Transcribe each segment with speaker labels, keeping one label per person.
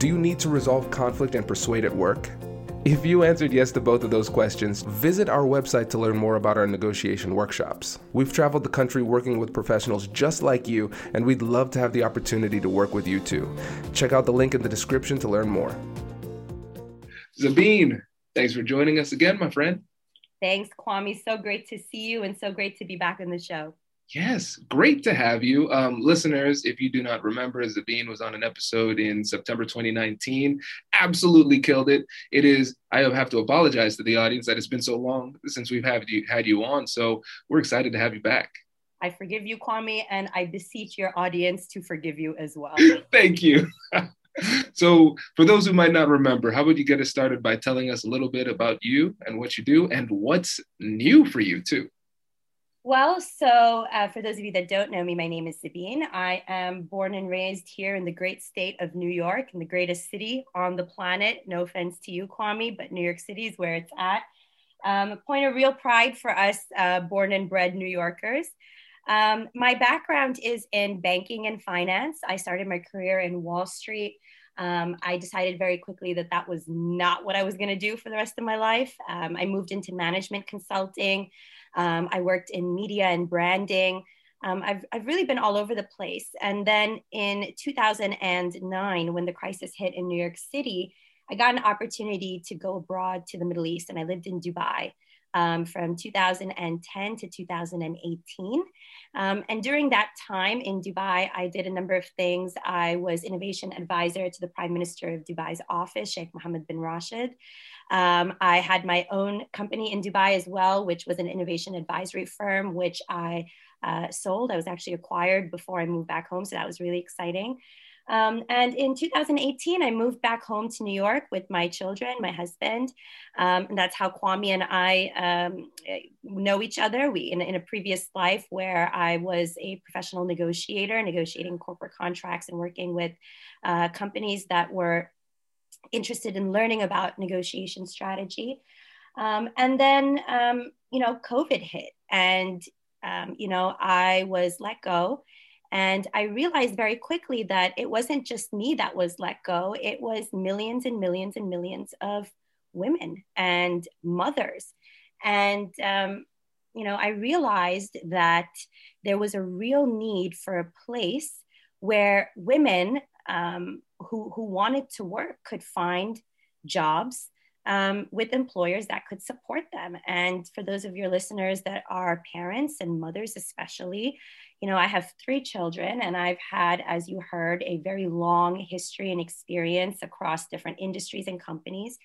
Speaker 1: Do you need to resolve conflict and persuade at work? If you answered yes to both of those questions, visit our website to learn more about our negotiation workshops. We've traveled the country working with professionals just like you, and we'd love to have the opportunity to work with you too. Check out the link in the description to learn more. Zabine, thanks for joining us again, my friend.
Speaker 2: Thanks, Kwame. So great to see you and so great to be back in the show.
Speaker 1: Yes, great to have you. Um, listeners, if you do not remember, Zabine was on an episode in September 2019. Absolutely killed it. It is, I have to apologize to the audience that it's been so long since we've had you, had you on. So we're excited to have you back.
Speaker 2: I forgive you, Kwame, and I beseech your audience to forgive you as well.
Speaker 1: Thank you. so, for those who might not remember, how would you get us started by telling us a little bit about you and what you do and what's new for you, too?
Speaker 2: Well, so uh, for those of you that don't know me, my name is Sabine. I am born and raised here in the great state of New York, in the greatest city on the planet. No offense to you, Kwame, but New York City is where it's at. Um, a point of real pride for us, uh, born and bred New Yorkers. Um, my background is in banking and finance. I started my career in Wall Street. Um, I decided very quickly that that was not what I was going to do for the rest of my life. Um, I moved into management consulting. Um, I worked in media and branding. Um, I've, I've really been all over the place. And then in 2009, when the crisis hit in New York City, I got an opportunity to go abroad to the Middle East, and I lived in Dubai. Um, from 2010 to 2018. Um, and during that time in Dubai, I did a number of things. I was innovation advisor to the Prime Minister of Dubai's office, Sheikh Mohammed bin Rashid. Um, I had my own company in Dubai as well, which was an innovation advisory firm, which I uh, sold. I was actually acquired before I moved back home. So that was really exciting. Um, and in 2018, I moved back home to New York with my children, my husband. Um, and that's how Kwame and I um, know each other. We in, in, a previous life where I was a professional negotiator, negotiating corporate contracts and working with uh, companies that were interested in learning about negotiation strategy. Um, and then, um, you know, COVID hit and, um, you know, I was let go. And I realized very quickly that it wasn't just me that was let go, it was millions and millions and millions of women and mothers. And, um, you know, I realized that there was a real need for a place where women um, who, who wanted to work could find jobs um, with employers that could support them. And for those of your listeners that are parents and mothers, especially, you know, I have three children and I've had, as you heard, a very long history and experience across different industries and companies.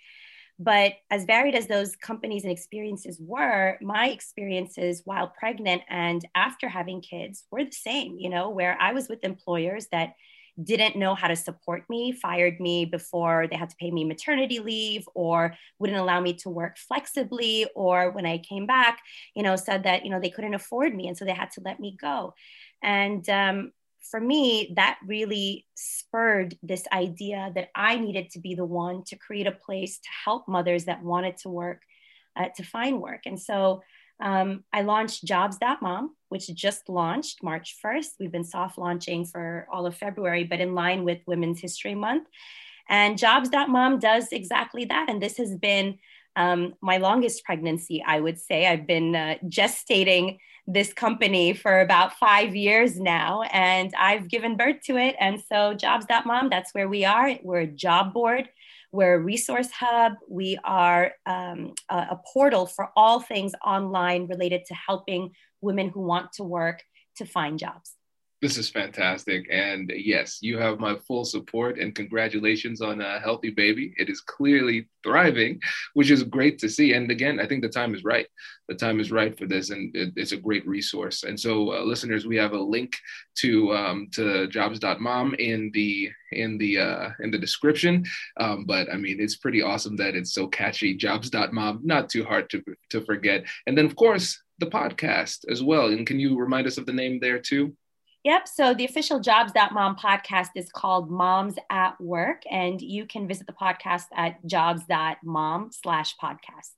Speaker 2: But as varied as those companies and experiences were, my experiences while pregnant and after having kids were the same, you know, where I was with employers that didn't know how to support me, fired me before they had to pay me maternity leave, or wouldn't allow me to work flexibly, or when I came back, you know, said that, you know, they couldn't afford me. And so they had to let me go. And um, for me, that really spurred this idea that I needed to be the one to create a place to help mothers that wanted to work uh, to find work. And so um, I launched Jobs.mom, which just launched March 1st. We've been soft launching for all of February, but in line with Women's History Month. And Jobs.mom does exactly that. And this has been um, my longest pregnancy, I would say. I've been uh, gestating this company for about five years now, and I've given birth to it. And so, Jobs.mom, that's where we are. We're a job board we're a resource hub. We are um, a, a portal for all things online related to helping women who want to work to find jobs.
Speaker 1: This is fantastic. And yes, you have my full support and congratulations on a healthy baby. It is clearly thriving, which is great to see. And again, I think the time is right. The time is right for this, and it's a great resource. And so, uh, listeners, we have a link to um, to jobs.mom in the in the uh, in the description. Um, but I mean, it's pretty awesome that it's so catchy. Jobs.mom, not too hard to to forget. And then, of course, the podcast as well. And can you remind us of the name there too?
Speaker 2: Yep. So the official Jobs.mom podcast is called Moms at Work, and you can visit the podcast at jobs.mom slash podcast.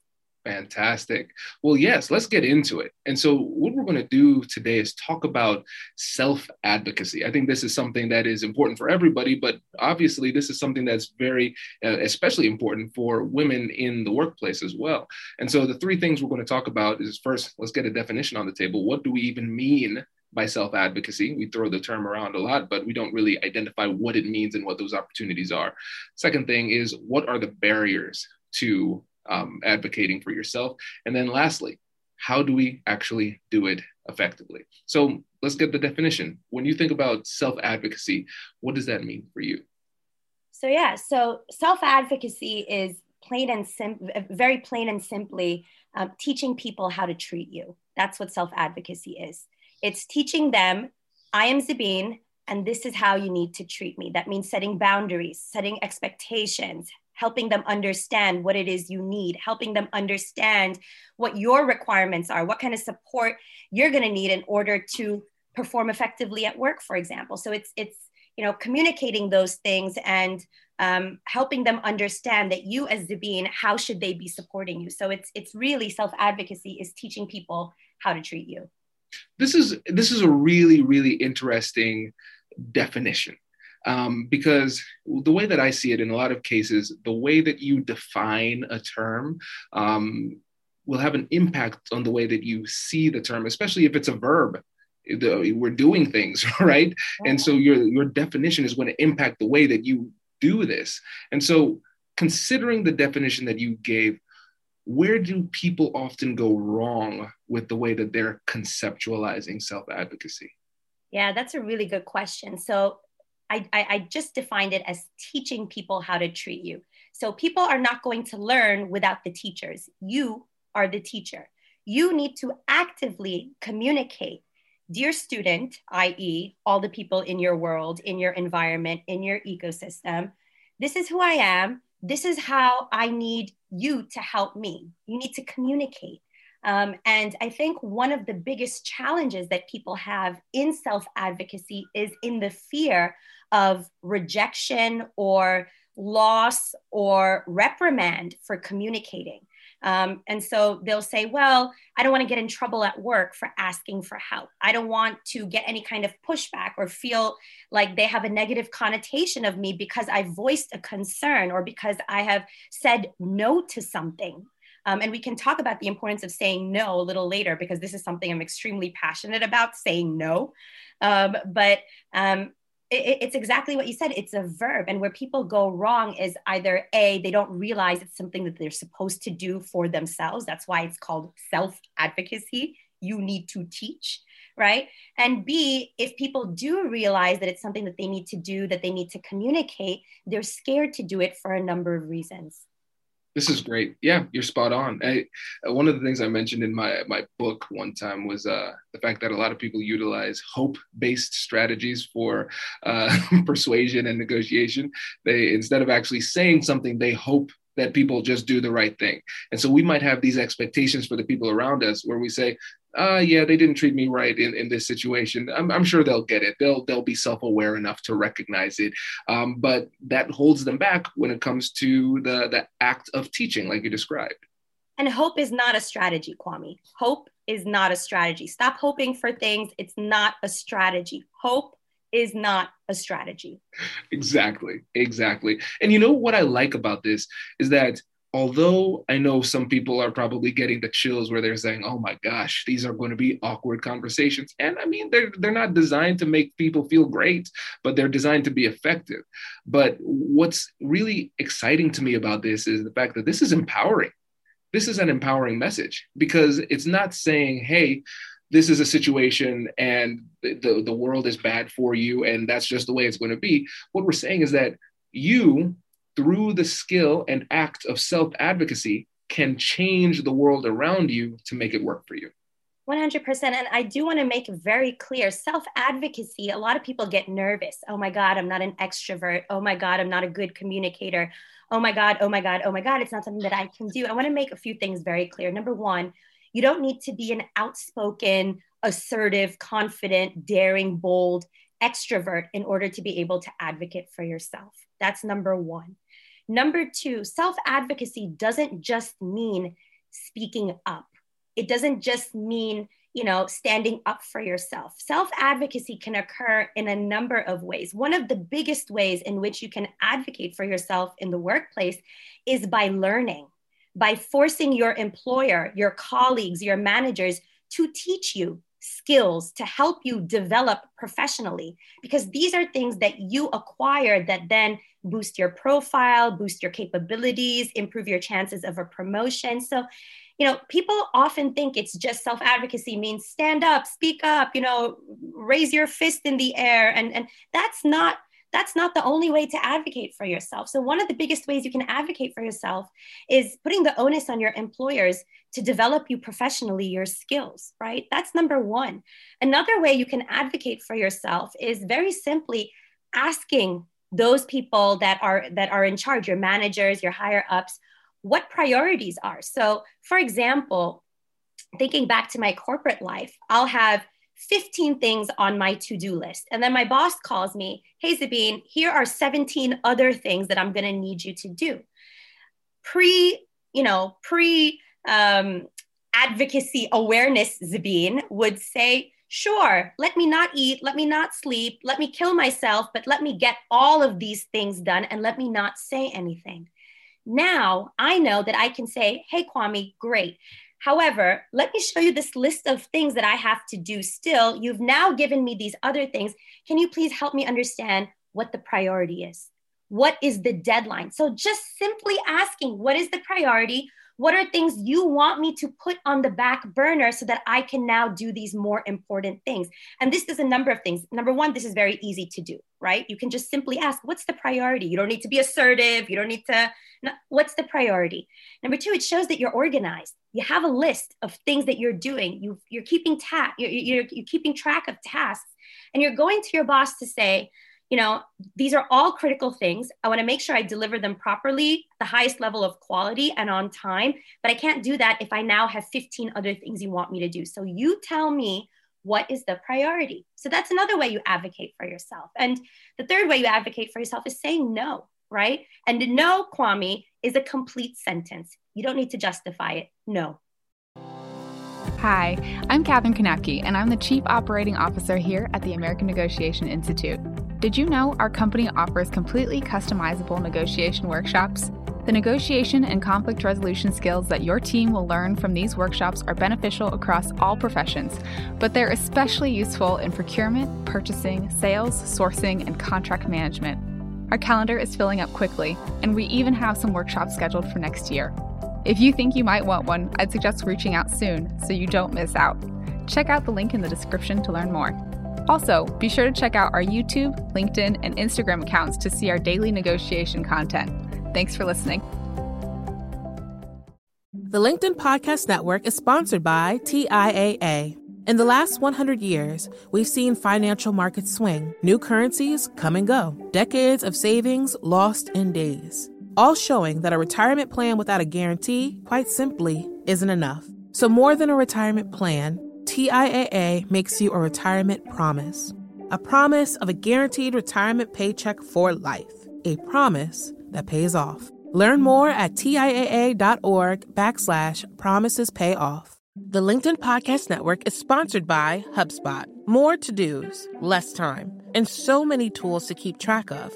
Speaker 1: Fantastic. Well, yes, let's get into it. And so, what we're going to do today is talk about self advocacy. I think this is something that is important for everybody, but obviously, this is something that's very, uh, especially important for women in the workplace as well. And so, the three things we're going to talk about is first, let's get a definition on the table. What do we even mean by self advocacy. We throw the term around a lot, but we don't really identify what it means and what those opportunities are. Second thing is what are the barriers to um, advocating for yourself? And then lastly, how do we actually do it effectively? So let's get the definition. When you think about self advocacy, what does that mean for you?
Speaker 2: So, yeah, so self advocacy is plain and sim- very plain and simply um, teaching people how to treat you. That's what self advocacy is. It's teaching them, I am Zabine, and this is how you need to treat me. That means setting boundaries, setting expectations, helping them understand what it is you need, helping them understand what your requirements are, what kind of support you're going to need in order to perform effectively at work, for example. So it's it's you know communicating those things and um, helping them understand that you as Zabine, how should they be supporting you? So it's it's really self advocacy is teaching people how to treat you
Speaker 1: this is this is a really really interesting definition um, because the way that I see it in a lot of cases, the way that you define a term um, will have an impact on the way that you see the term, especially if it's a verb. We're doing things, right? And so your your definition is going to impact the way that you do this. And so, considering the definition that you gave, where do people often go wrong with the way that they're conceptualizing self advocacy?
Speaker 2: Yeah, that's a really good question. So I, I, I, just defined it as teaching people how to treat you. So people are not going to learn without the teachers. You are the teacher. You need to actively communicate. Dear student, i.e., all the people in your world, in your environment, in your ecosystem, this is who I am this is how I need you to help me. You need to communicate. Um, and I think one of the biggest challenges that people have in self advocacy is in the fear of rejection or loss or reprimand for communicating. Um, and so they'll say, well, I don't want to get in trouble at work for asking for help. I don't want to get any kind of pushback or feel like they have a negative connotation of me because I voiced a concern or because I have said no to something. Um, and we can talk about the importance of saying no a little later because this is something I'm extremely passionate about saying no. Um, but um, it, it's exactly what you said. It's a verb. And where people go wrong is either A, they don't realize it's something that they're supposed to do for themselves. That's why it's called self advocacy. You need to teach, right? And B, if people do realize that it's something that they need to do, that they need to communicate, they're scared to do it for a number of reasons.
Speaker 1: This is great. Yeah, you're spot on. I, uh, one of the things I mentioned in my my book one time was uh, the fact that a lot of people utilize hope-based strategies for uh, persuasion and negotiation. They instead of actually saying something, they hope that people just do the right thing. And so we might have these expectations for the people around us where we say, uh, yeah, they didn't treat me right in, in this situation. I'm, I'm sure they'll get it. They'll they'll be self-aware enough to recognize it. Um, but that holds them back when it comes to the the act of teaching, like you described.
Speaker 2: And hope is not a strategy, Kwame. Hope is not a strategy. Stop hoping for things. It's not a strategy. Hope is not a strategy.
Speaker 1: Exactly. Exactly. And you know what I like about this is that although I know some people are probably getting the chills where they're saying, "Oh my gosh, these are going to be awkward conversations," and I mean they're they're not designed to make people feel great, but they're designed to be effective. But what's really exciting to me about this is the fact that this is empowering. This is an empowering message because it's not saying, "Hey." this is a situation and the, the world is bad for you and that's just the way it's going to be. What we're saying is that you, through the skill and act of self advocacy, can change the world around you to make it work for you.
Speaker 2: 100%. And I do want to make very clear self advocacy, a lot of people get nervous. Oh my God, I'm not an extrovert. Oh my God, I'm not a good communicator. Oh my God, oh my God, oh my God, it's not something that I can do. I want to make a few things very clear. Number one, you don't need to be an outspoken, assertive, confident, daring, bold extrovert in order to be able to advocate for yourself. That's number one. Number two, self advocacy doesn't just mean speaking up. It doesn't just mean you know standing up for yourself. Self advocacy can occur in a number of ways. One of the biggest ways in which you can advocate for yourself in the workplace is by learning by forcing your employer your colleagues your managers to teach you skills to help you develop professionally because these are things that you acquire that then boost your profile boost your capabilities improve your chances of a promotion so you know, people often think it's just self advocacy means stand up, speak up, you know, raise your fist in the air. And, and that's not that's not the only way to advocate for yourself. So, one of the biggest ways you can advocate for yourself is putting the onus on your employers to develop you professionally, your skills, right? That's number one. Another way you can advocate for yourself is very simply asking those people that are that are in charge your managers your higher ups what priorities are. So, for example, thinking back to my corporate life, I'll have 15 things on my to-do list. And then my boss calls me, "Hey Zabine, here are 17 other things that I'm going to need you to do." Pre, you know, pre um, advocacy awareness Zabine would say, "Sure, let me not eat, let me not sleep, let me kill myself, but let me get all of these things done and let me not say anything." Now I know that I can say, hey, Kwame, great. However, let me show you this list of things that I have to do still. You've now given me these other things. Can you please help me understand what the priority is? What is the deadline? So, just simply asking, what is the priority? What are things you want me to put on the back burner so that I can now do these more important things? And this is a number of things. Number one, this is very easy to do, right? You can just simply ask, what's the priority? You don't need to be assertive. You don't need to, what's the priority? Number two, it shows that you're organized. You have a list of things that you're doing. You, you're keeping ta- you're, you're, you're keeping track of tasks, and you're going to your boss to say, you know, these are all critical things. I want to make sure I deliver them properly, the highest level of quality and on time. But I can't do that if I now have 15 other things you want me to do. So you tell me what is the priority. So that's another way you advocate for yourself. And the third way you advocate for yourself is saying no, right? And no, Kwame, is a complete sentence. You don't need to justify it. No.
Speaker 3: Hi, I'm Katherine Kanapke, and I'm the Chief Operating Officer here at the American Negotiation Institute. Did you know our company offers completely customizable negotiation workshops? The negotiation and conflict resolution skills that your team will learn from these workshops are beneficial across all professions, but they're especially useful in procurement, purchasing, sales, sourcing, and contract management. Our calendar is filling up quickly, and we even have some workshops scheduled for next year. If you think you might want one, I'd suggest reaching out soon so you don't miss out. Check out the link in the description to learn more. Also, be sure to check out our YouTube, LinkedIn, and Instagram accounts to see our daily negotiation content. Thanks for listening.
Speaker 4: The LinkedIn Podcast Network is sponsored by TIAA. In the last 100 years, we've seen financial markets swing, new currencies come and go, decades of savings lost in days, all showing that a retirement plan without a guarantee, quite simply, isn't enough. So, more than a retirement plan, TIAA makes you a retirement promise. A promise of a guaranteed retirement paycheck for life. A promise that pays off. Learn more at TIAA.org backslash promises pay off. The LinkedIn Podcast Network is sponsored by HubSpot. More to dos, less time, and so many tools to keep track of.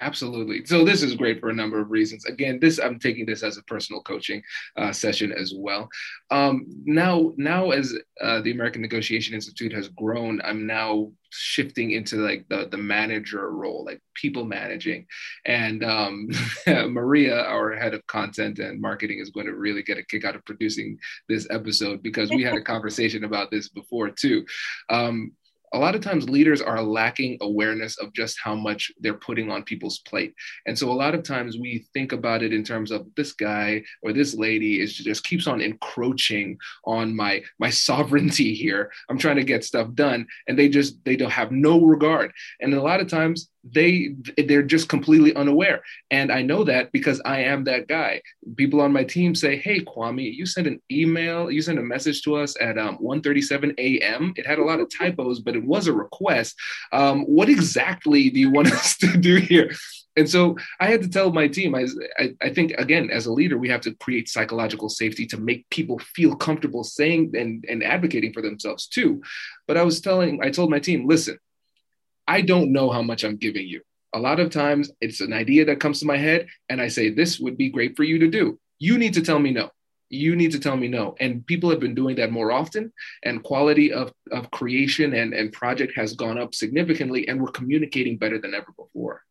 Speaker 1: Absolutely. So this is great for a number of reasons. Again, this I'm taking this as a personal coaching uh, session as well. Um, now, now as uh, the American Negotiation Institute has grown, I'm now shifting into like the the manager role, like people managing. And um, Maria, our head of content and marketing, is going to really get a kick out of producing this episode because we had a conversation about this before too. Um, a lot of times leaders are lacking awareness of just how much they're putting on people's plate. And so a lot of times we think about it in terms of this guy or this lady is just keeps on encroaching on my my sovereignty here. I'm trying to get stuff done and they just they don't have no regard. And a lot of times they they're just completely unaware. And i know that because i am that guy. People on my team say hey kwame you sent an email you sent a message to us at um, 1.37 a.m it had a lot of typos but it was a request. Um, what exactly do you want us to do here? And so i had to tell my team I, I, think again as a leader we have to create psychological safety to make people feel comfortable saying and, and advocating for themselves too. But i was telling i told my team listen I don't know how much I'm giving you. A lot of times it's an idea that comes to my head and I say, this would be great for you to do. You need to tell me no. You need to tell me no. And people have been doing that more often, and quality of, of creation and, and project has gone up significantly, and we're communicating better than ever before.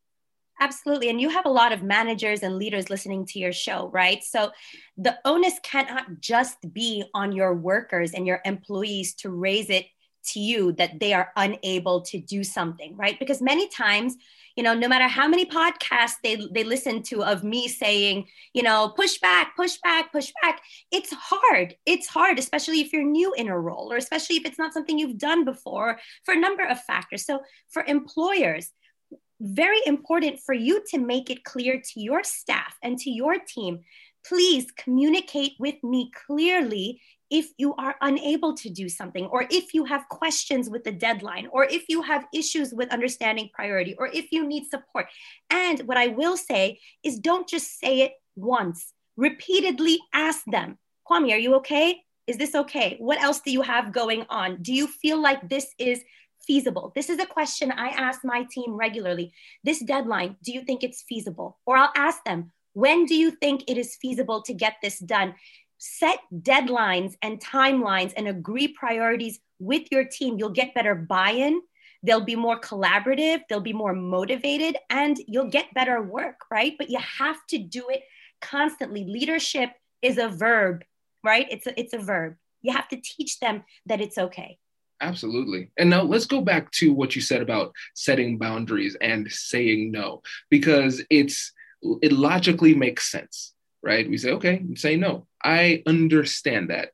Speaker 2: Absolutely. And you have a lot of managers and leaders listening to your show, right? So the onus cannot just be on your workers and your employees to raise it to you that they are unable to do something, right? Because many times, you know, no matter how many podcasts they, they listen to of me saying, you know, push back, push back, push back, it's hard. It's hard, especially if you're new in a role or especially if it's not something you've done before for a number of factors. So for employers, very important for you to make it clear to your staff and to your team please communicate with me clearly if you are unable to do something, or if you have questions with the deadline, or if you have issues with understanding priority, or if you need support. And what I will say is don't just say it once, repeatedly ask them, Kwame, are you okay? Is this okay? What else do you have going on? Do you feel like this is feasible? This is a question I ask my team regularly. This deadline, do you think it's feasible? Or I'll ask them, when do you think it is feasible to get this done? Set deadlines and timelines and agree priorities with your team, you'll get better buy in. They'll be more collaborative, they'll be more motivated, and you'll get better work, right? But you have to do it constantly. Leadership is a verb, right? It's a, it's a verb. You have to teach them that it's okay.
Speaker 1: Absolutely. And now let's go back to what you said about setting boundaries and saying no, because it's it logically makes sense right? We say, okay, say no. I understand that.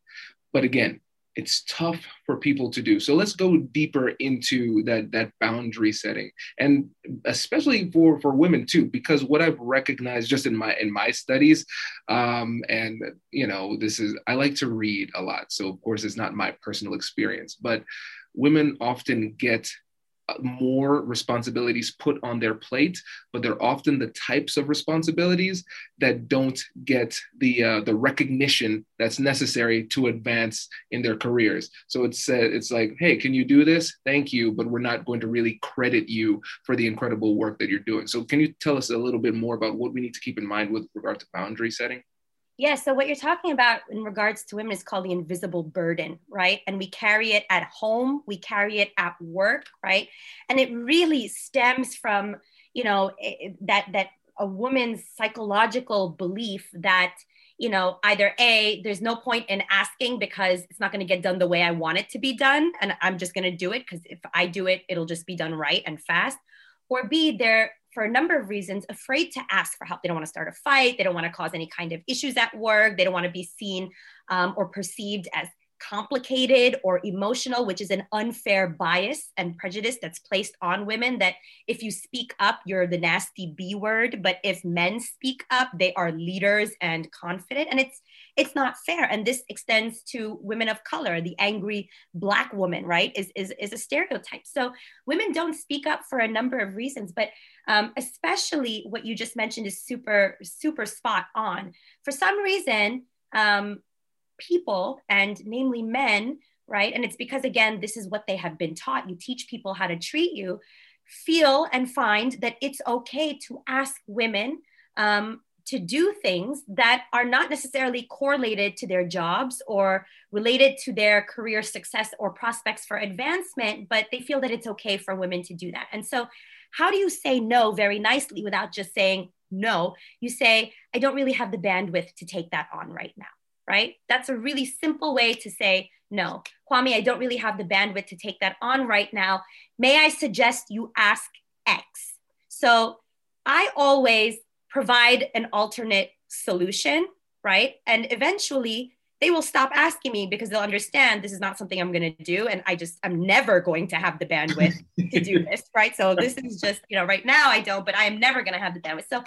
Speaker 1: But again, it's tough for people to do. So let's go deeper into that that boundary setting, and especially for for women too, because what I've recognized just in my in my studies, um, and you know, this is I like to read a lot, so of course it's not my personal experience, but women often get more responsibilities put on their plate, but they're often the types of responsibilities that don't get the uh, the recognition that's necessary to advance in their careers. So it's uh, it's like, hey, can you do this? Thank you, but we're not going to really credit you for the incredible work that you're doing. So can you tell us a little bit more about what we need to keep in mind with regard to boundary setting?
Speaker 2: Yeah, so what you're talking about in regards to women is called the invisible burden, right? And we carry it at home, we carry it at work, right? And it really stems from, you know, that that a woman's psychological belief that you know either a there's no point in asking because it's not going to get done the way i want it to be done and i'm just going to do it because if i do it it'll just be done right and fast or b they're for a number of reasons, afraid to ask for help. They don't want to start a fight. They don't want to cause any kind of issues at work. They don't want to be seen um, or perceived as complicated or emotional, which is an unfair bias and prejudice that's placed on women that if you speak up, you're the nasty B word. But if men speak up, they are leaders and confident. And it's it's not fair. And this extends to women of color. The angry black woman, right, is, is, is a stereotype. So women don't speak up for a number of reasons, but um, especially what you just mentioned is super, super spot on. For some reason, um, people, and namely men, right? And it's because, again, this is what they have been taught. You teach people how to treat you. feel and find that it's okay to ask women um, to do things that are not necessarily correlated to their jobs or related to their career success or prospects for advancement, but they feel that it's okay for women to do that. And so, how do you say no very nicely without just saying no? You say, I don't really have the bandwidth to take that on right now, right? That's a really simple way to say no. Kwame, I don't really have the bandwidth to take that on right now. May I suggest you ask X? So, I always provide an alternate solution, right? And eventually they will stop asking me because they'll understand this is not something I'm going to do. And I just, I'm never going to have the bandwidth to do this, right? So this is just, you know, right now I don't, but I am never going to have the bandwidth. So,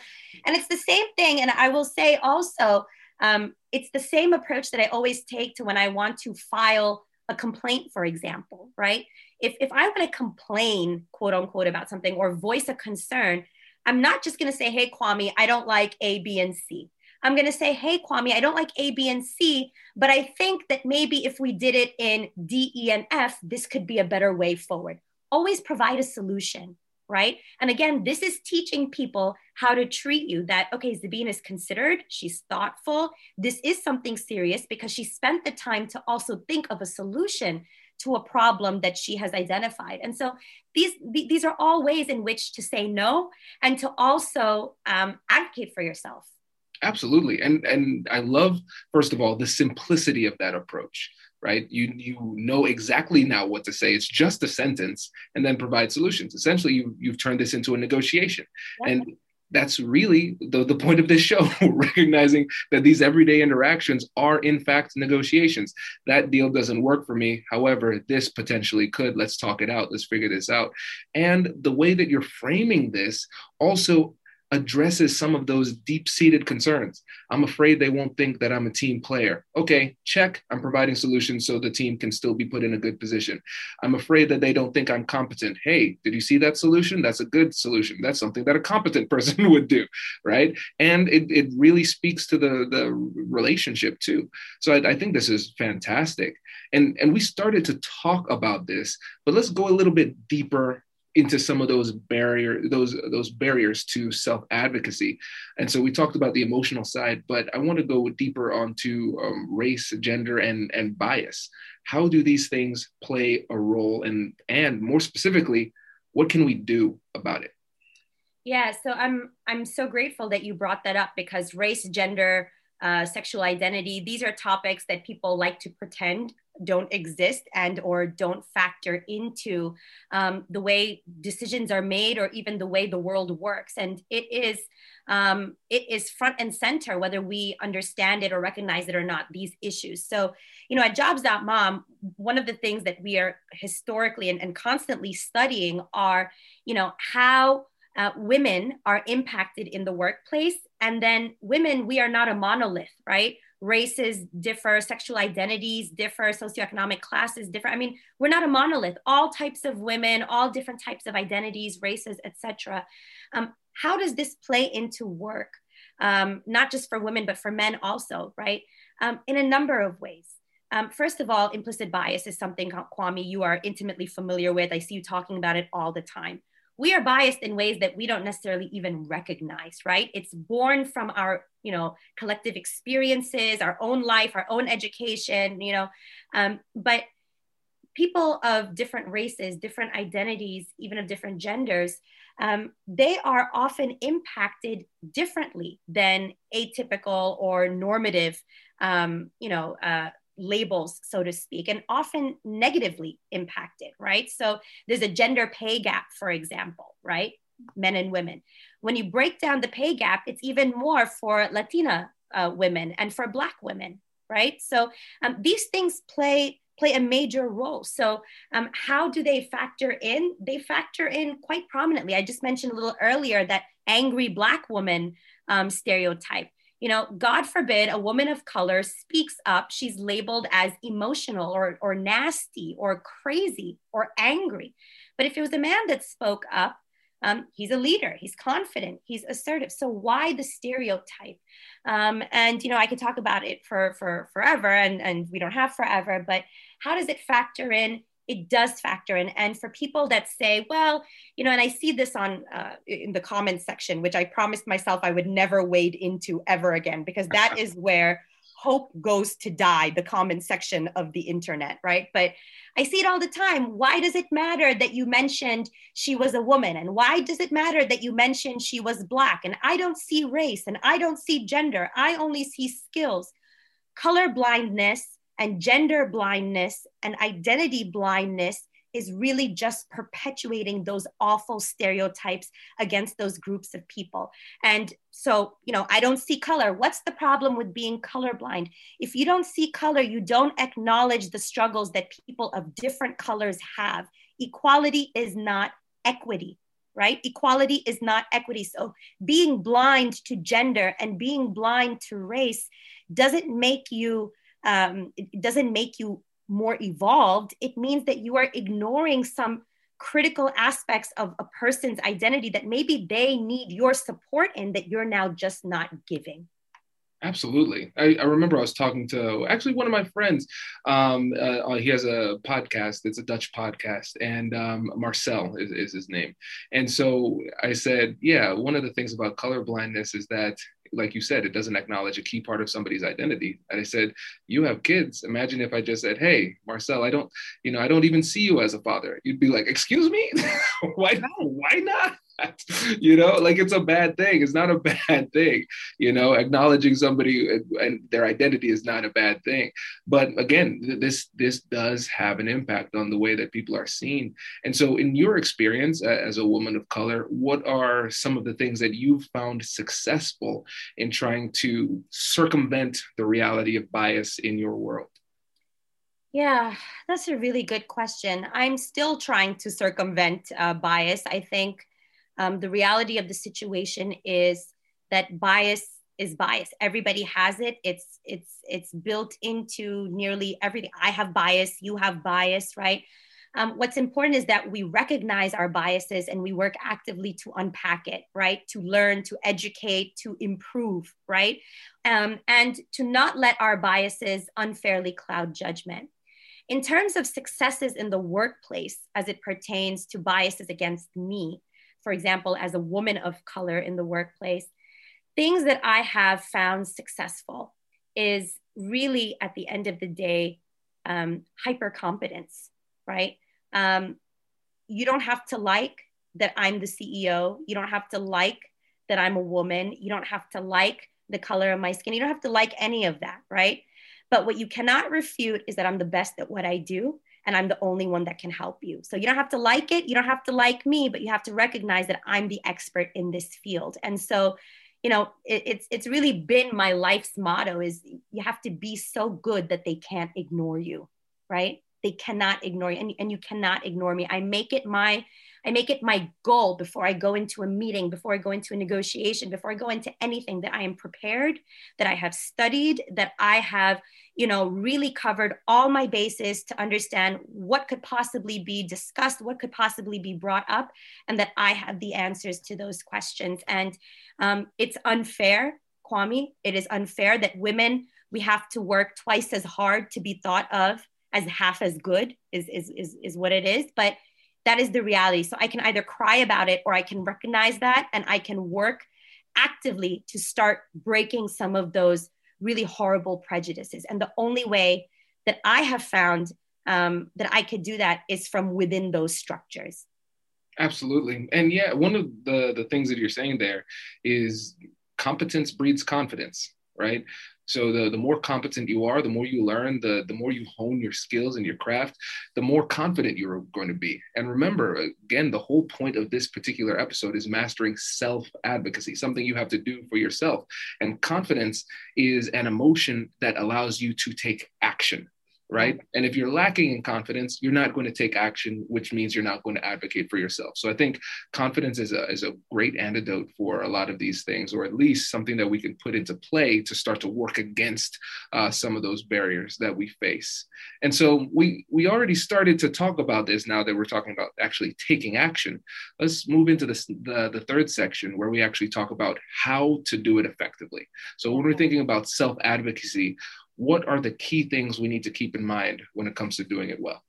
Speaker 2: and it's the same thing. And I will say also, um, it's the same approach that I always take to when I want to file a complaint, for example, right? If, if I want to complain, quote unquote, about something or voice a concern, I'm not just going to say, hey, Kwame, I don't like A, B, and C. I'm going to say, hey, Kwame, I don't like A, B, and C, but I think that maybe if we did it in D, E, and F, this could be a better way forward. Always provide a solution, right? And again, this is teaching people how to treat you that, okay, Zabine is considered, she's thoughtful. This is something serious because she spent the time to also think of a solution to a problem that she has identified. And so these, these are all ways in which to say no and to also um, advocate for yourself.
Speaker 1: Absolutely. And, and I love, first of all, the simplicity of that approach right you you know exactly now what to say it's just a sentence and then provide solutions essentially you, you've turned this into a negotiation yeah. and that's really the, the point of this show recognizing that these everyday interactions are in fact negotiations. That deal doesn't work for me. However this potentially could. Let's talk it out. Let's figure this out. And the way that you're framing this also addresses some of those deep seated concerns. I'm afraid they won't think that I'm a team player. Okay, check. I'm providing solutions so the team can still be put in a good position. I'm afraid that they don't think I'm competent. Hey, did you see that solution? That's a good solution. That's something that a competent person would do, right? And it, it really speaks to the, the relationship too. So I, I think this is fantastic. And, and we started to talk about this, but let's go a little bit deeper into some of those barrier those those barriers to self advocacy and so we talked about the emotional side but i want to go deeper onto um, race gender and and bias. How do these things play a role and and more specifically what can we do about it?
Speaker 2: Yeah so i'm i'm so grateful that you brought that up because race gender uh, sexual identity. These are topics that people like to pretend don't exist and or don't factor into um, the way decisions are made or even the way the world works. And it is um, it is front and center whether we understand it or recognize it or not these issues. So you know at jobs.mom one of the things that we are historically and, and constantly studying are you know how uh, women are impacted in the workplace and then women we are not a monolith right races differ, sexual identities differ, socioeconomic classes differ. I mean, we're not a monolith. All types of women, all different types of identities, races, etc. Um, how does this play into work? Um, not just for women, but for men also, right? Um, in a number of ways. Um, first of all, implicit bias is something, Kwame, you are intimately familiar with. I see you talking about it all the time we are biased in ways that we don't necessarily even recognize right? It's born from our you know collective experiences our own life our own education you know um, but people of different races different identities even of different genders um, they are often impacted differently than atypical or normative um, you know uh, labels, so to speak, and often negatively impacted, right? So there's a gender pay gap, for example, right? Men and women. When you break down the pay gap, it's even more for Latina uh, women and for Black women, right? So um, these things play play a major role. So um, how do they factor in? They factor in quite prominently. I just mentioned a little earlier that angry Black woman um, stereotype you know, God forbid a woman of color speaks up, she's labeled as emotional or, or nasty or crazy or angry. But if it was a man that spoke up, um, he's a leader, he's confident, he's assertive. So why the stereotype? Um, and you know, I could talk about it for for forever, and and we don't have forever. But how does it factor in it does factor in. And for people that say, well, you know, and I see this on uh, in the comments section, which I promised myself I would never wade into ever again, because that is where hope goes to die, the comment section of the internet, right? But I see it all the time. Why does it matter that you mentioned she was a woman? And why does it matter that you mentioned she was Black? And I don't see race and I don't see gender. I only see skills. Color blindness and gender blindness and identity blindness is really just perpetuating those awful stereotypes against those groups of people. And so, you know, I don't see color. What's the problem with being colorblind? If you don't see color, you don't acknowledge the struggles that people of different colors have. Equality is not equity right? Equality is not equity. So being blind to gender and being blind to race doesn't make you um, it doesn't make you more evolved, it means that you are ignoring some critical aspects of a person's identity that maybe they need your support in that you're now just not giving.
Speaker 1: Absolutely. I, I, remember I was talking to actually one of my friends. Um, uh, he has a podcast. It's a Dutch podcast, and um, Marcel is, is, his name. And so I said, yeah, one of the things about color blindness is that like you said, it doesn't acknowledge a key part of somebody's identity. And I said, you have kids. Imagine if I just said, hey, Marcel, I don't, you know, I don't even see you as a father. You'd be like, excuse me? Why not? Why not? you know? Like it's a bad thing. It's not a bad thing you know? Acknowledging somebody and their identity is not a bad thing. But again this this does have an impact on the way that people are seen. And so in your experience as a woman of color what are some of the things that you've found successful in trying to circumvent the reality of bias in your world?
Speaker 2: Yeah, that's a really good question. I'm still trying to circumvent uh, bias. I think um, the reality of the situation is that bias is bias. Everybody has it. It's it's it's built into nearly everything. I have bias. You have bias, right? Um, what's important is that we recognize our biases and we work actively to unpack it, right? To learn, to educate, to improve, right? Um, and to not let our biases unfairly cloud judgment. In terms of successes in the workplace as it pertains to biases against me, for example, as a woman of color in the workplace, things that I have found successful is really at the end of the day, um, hyper competence, right? Um, you don't have to like that I'm the CEO. You don't have to like that I'm a woman. You don't have to like the color of my skin. You don't have to like any of that, right? But what you cannot refute is that I'm the best at what I do and I'm the only one that can help you. So you don't have to like it, you don't have to like me, but you have to recognize that I'm the expert in this field. And so, you know, it, it's it's really been my life's motto is you have to be so good that they can't ignore you, right? They cannot ignore you, and, and you cannot ignore me. I make it my I make it my goal before I go into a meeting, before I go into a negotiation, before I go into anything that I am prepared, that I have studied, that I have, you know, really covered all my bases to understand what could possibly be discussed, what could possibly be brought up, and that I have the answers to those questions. And um, it's unfair, Kwame. It is unfair that women, we have to work twice as hard to be thought of as half as good is, is, is, is what it is. But that is the reality. So I can either cry about it or I can recognize that and I can work actively to start breaking some of those really horrible prejudices. And the only way that I have found um, that I could do that is from within those structures.
Speaker 1: Absolutely. And yeah, one of the, the things that you're saying there is competence breeds confidence, right? So the, the more competent you are, the more you learn, the, the more you hone your skills and your craft, the more confident you're going to be. And remember, again, the whole point of this particular episode is mastering self advocacy, something you have to do for yourself. And confidence is an emotion that allows you to take action right? And if you're lacking in confidence, you're not going to take action, which means you're not going to advocate for yourself. So I think confidence is a, is a great antidote for a lot of these things, or at least something that we can put into play to start to work against uh, some of those barriers that we face. And so we we already started to talk about this now that we're talking about actually taking action. Let's move into this, the, the third section where we actually talk about how to do it effectively. So when we're thinking about self advocacy, what are the key things we need to keep in mind when it comes to doing it well?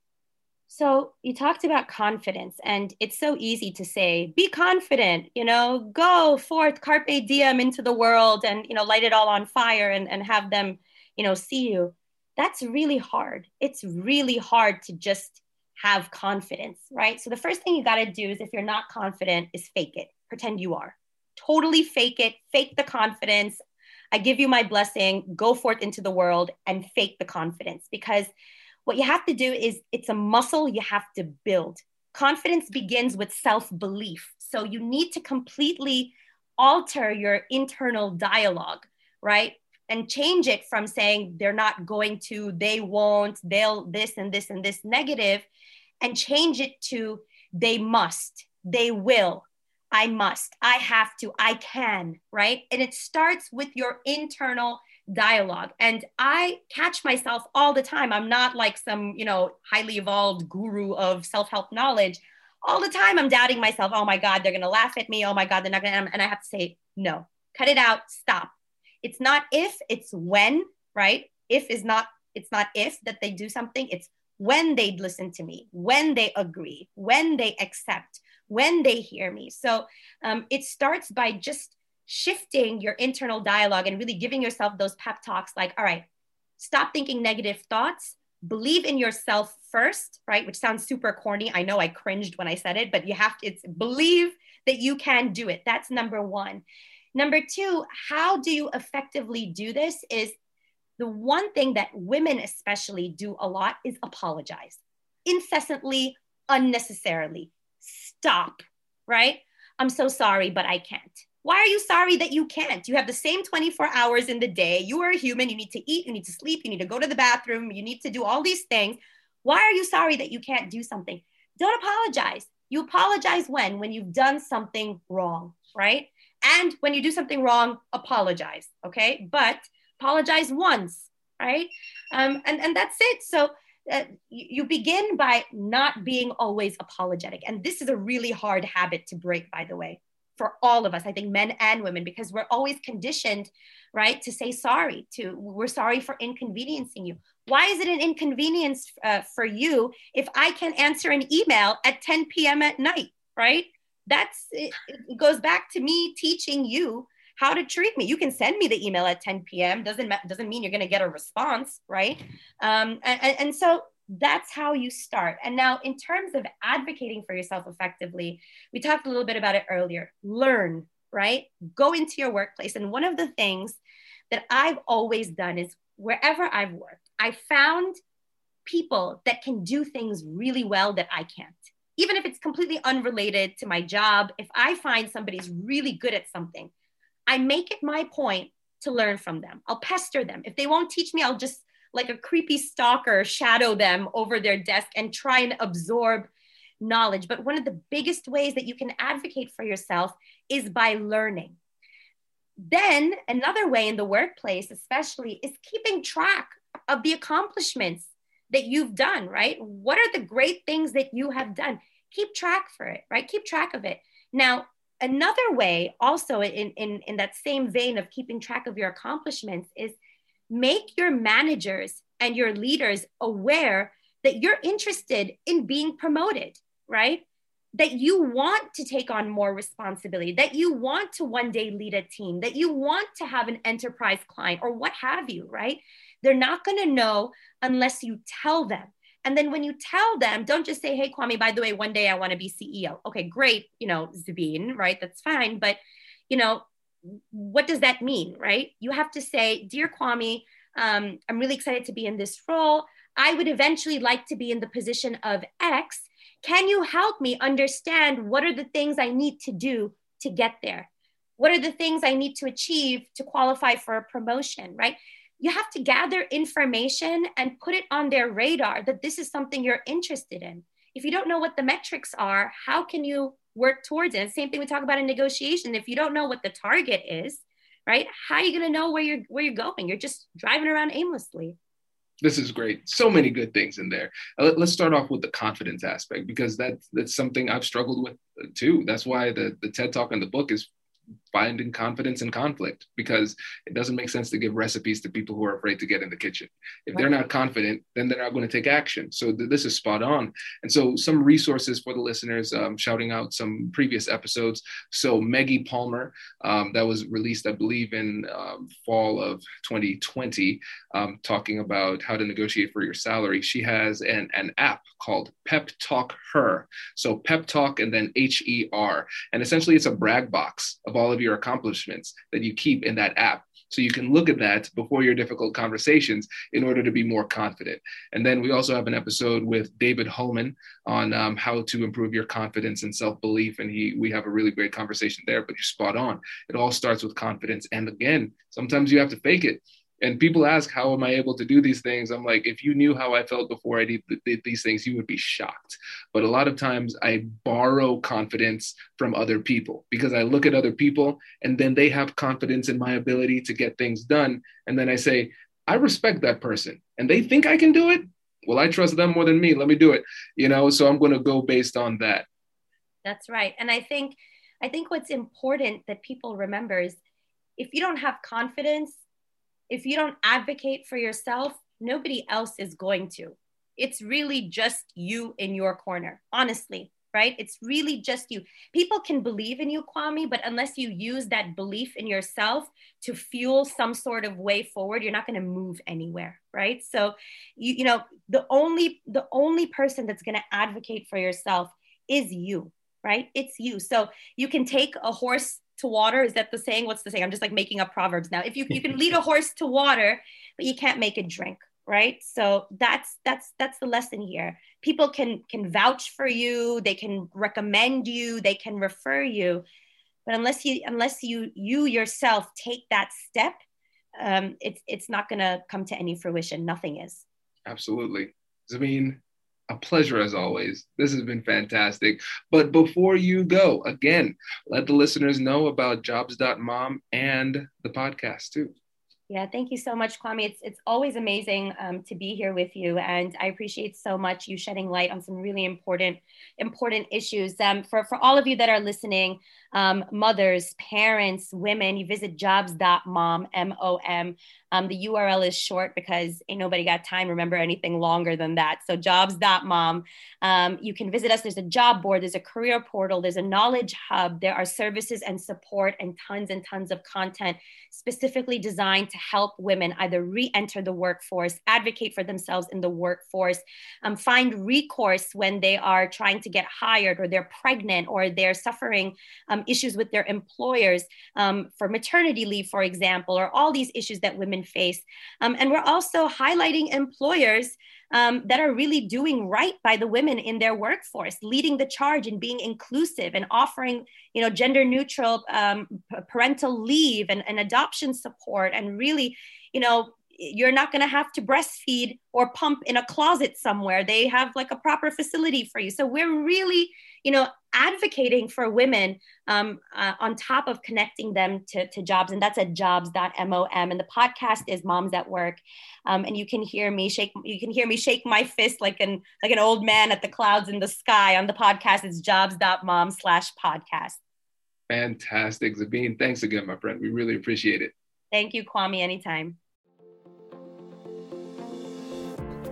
Speaker 2: So you talked about confidence, and it's so easy to say, be confident, you know, go forth, carpe diem into the world and, you know, light it all on fire and, and have them, you know, see you. That's really hard. It's really hard to just have confidence, right? So the first thing you got to do is if you're not confident is fake it. Pretend you are. Totally fake it. Fake the confidence. I give you my blessing. Go forth into the world and fake the confidence because what you have to do is it's a muscle you have to build. Confidence begins with self belief. So you need to completely alter your internal dialogue, right? And change it from saying they're not going to, they won't, they'll this and this and this negative, and change it to they must, they will, I must, I have to, I can, right? And it starts with your internal dialogue. And I catch myself all the time. I'm not like some, you know, highly evolved guru of self help knowledge. All the time, I'm doubting myself. Oh my God, they're going to laugh at me. Oh my God, they're not going to. And I have to say, no, cut it out, stop. It's not if, it's when, right? If is not, it's not if that they do something, it's when they listen to me, when they agree, when they accept, when they hear me. So um, it starts by just shifting your internal dialogue and really giving yourself those pep talks like, all right, stop thinking negative thoughts, believe in yourself first, right? Which sounds super corny. I know I cringed when I said it, but you have to, it's believe that you can do it. That's number one. Number two, how do you effectively do this? Is the one thing that women especially do a lot is apologize incessantly, unnecessarily. Stop, right? I'm so sorry, but I can't. Why are you sorry that you can't? You have the same 24 hours in the day. You are a human. You need to eat, you need to sleep, you need to go to the bathroom, you need to do all these things. Why are you sorry that you can't do something? Don't apologize. You apologize when? When you've done something wrong, right? And when you do something wrong, apologize, okay? But apologize once, right? Um, and, and that's it. So uh, you begin by not being always apologetic. And this is a really hard habit to break, by the way for all of us i think men and women because we're always conditioned right to say sorry to we're sorry for inconveniencing you why is it an inconvenience uh, for you if i can answer an email at 10 p.m at night right that's it, it goes back to me teaching you how to treat me you can send me the email at 10 p.m doesn't doesn't mean you're going to get a response right um, and, and so that's how you start. And now, in terms of advocating for yourself effectively, we talked a little bit about it earlier. Learn, right? Go into your workplace. And one of the things that I've always done is wherever I've worked, I found people that can do things really well that I can't. Even if it's completely unrelated to my job, if I find somebody's really good at something, I make it my point to learn from them. I'll pester them. If they won't teach me, I'll just like a creepy stalker shadow them over their desk and try and absorb knowledge. But one of the biggest ways that you can advocate for yourself is by learning. Then, another way in the workplace, especially, is keeping track of the accomplishments that you've done, right? What are the great things that you have done? Keep track for it, right? Keep track of it. Now, another way, also in, in, in that same vein of keeping track of your accomplishments, is make your managers and your leaders aware that you're interested in being promoted, right? That you want to take on more responsibility, that you want to one day lead a team, that you want to have an enterprise client or what have you, right? They're not going to know unless you tell them. And then when you tell them, don't just say, hey, Kwame, by the way, one day I want to be CEO. Okay, great, you know, Zabine, right? That's fine. But, you know, what does that mean, right? You have to say, Dear Kwame, um, I'm really excited to be in this role. I would eventually like to be in the position of X. Can you help me understand what are the things I need to do to get there? What are the things I need to achieve to qualify for a promotion, right? You have to gather information and put it on their radar that this is something you're interested in. If you don't know what the metrics are, how can you work towards it. same thing we talk about in negotiation. If you don't know what the target is, right, how are you going to know where you're where you're going? You're just driving around aimlessly.
Speaker 1: This is great. So many good things in there. Uh, let's start off with the confidence aspect because that's that's something I've struggled with uh, too. That's why the the TED Talk and the book is finding confidence in conflict because it doesn't make sense to give recipes to people who are afraid to get in the kitchen. If they're not confident, then they're not going to take action. So th- this is spot on. And so some resources for the listeners, um, shouting out some previous episodes. So Meggie Palmer, um, that was released, I believe, in um, fall of 2020, um, talking about how to negotiate for your salary. She has an, an app called Pep Talk Her. So Pep Talk and then H E R. And essentially it's a brag box of all of your accomplishments that you keep in that app. So you can look at that before your difficult conversations in order to be more confident. And then we also have an episode with David Holman on um, how to improve your confidence and self belief. And he, we have a really great conversation there. But you're spot on. It all starts with confidence. And again, sometimes you have to fake it and people ask how am i able to do these things? I'm like if you knew how i felt before i did, did, these things you would be shocked. But a lot of times i borrow confidence from other people because i look at other people and then they have confidence in my ability to get things done. And then i say i respect that person and they think i can do it? Well i trust them more than me. Let me do it. You know so i'm going to go based on that.
Speaker 2: That's right. And i think i think what's important that people remember is if you don't have confidence if you don't advocate for yourself, nobody else is going to. It's really just you in your corner, honestly, right? It's really just you. People can believe in you, Kwame, but unless you use that belief in yourself to fuel some sort of way forward, you're not going to move anywhere, right? So, you, you know, the only the only person that's going to advocate for yourself is you, right? It's you. So you can take a horse to water. Is that the saying? What's the saying? I'm just like making up proverbs now. If you you can lead a horse to water, but you can't make it drink, right? So that's that's that's the lesson here. People can can vouch for you, they can recommend you, they can refer you, but unless you unless you you yourself take that step, um, it's it's not going to come to any fruition. Nothing is.
Speaker 1: Absolutely. I mean, a pleasure as always. This has been fantastic. But before you go, again, let the listeners know about jobs.mom and the podcast too.
Speaker 2: Yeah, thank you so much, Kwame. It's it's always amazing um, to be here with you, and I appreciate so much you shedding light on some really important important issues. Um, for for all of you that are listening, um, mothers, parents, women, you visit jobs.mom, M O M. Um, the URL is short because ain't nobody got time remember anything longer than that. So jobs.mom. Um, you can visit us. There's a job board, there's a career portal, there's a knowledge hub. There are services and support and tons and tons of content specifically designed to help women either re-enter the workforce, advocate for themselves in the workforce, um, find recourse when they are trying to get hired or they're pregnant or they're suffering um, issues with their employers um, for maternity leave, for example, or all these issues that women face. Um, and we're also highlighting employers um, that are really doing right by the women in their workforce, leading the charge and being inclusive and offering, you know, gender neutral um, parental leave and, and adoption support and really, you know, you're not going to have to breastfeed or pump in a closet somewhere they have like a proper facility for you so we're really you know advocating for women um, uh, on top of connecting them to, to jobs. And that's at jobs.mom and the podcast is moms at work. Um, and you can hear me shake you can hear me shake my fist like an like an old man at the clouds in the sky on the podcast. It's jobs.mom slash podcast.
Speaker 1: Fantastic zabine thanks again my friend. We really appreciate it.
Speaker 2: Thank you kwame anytime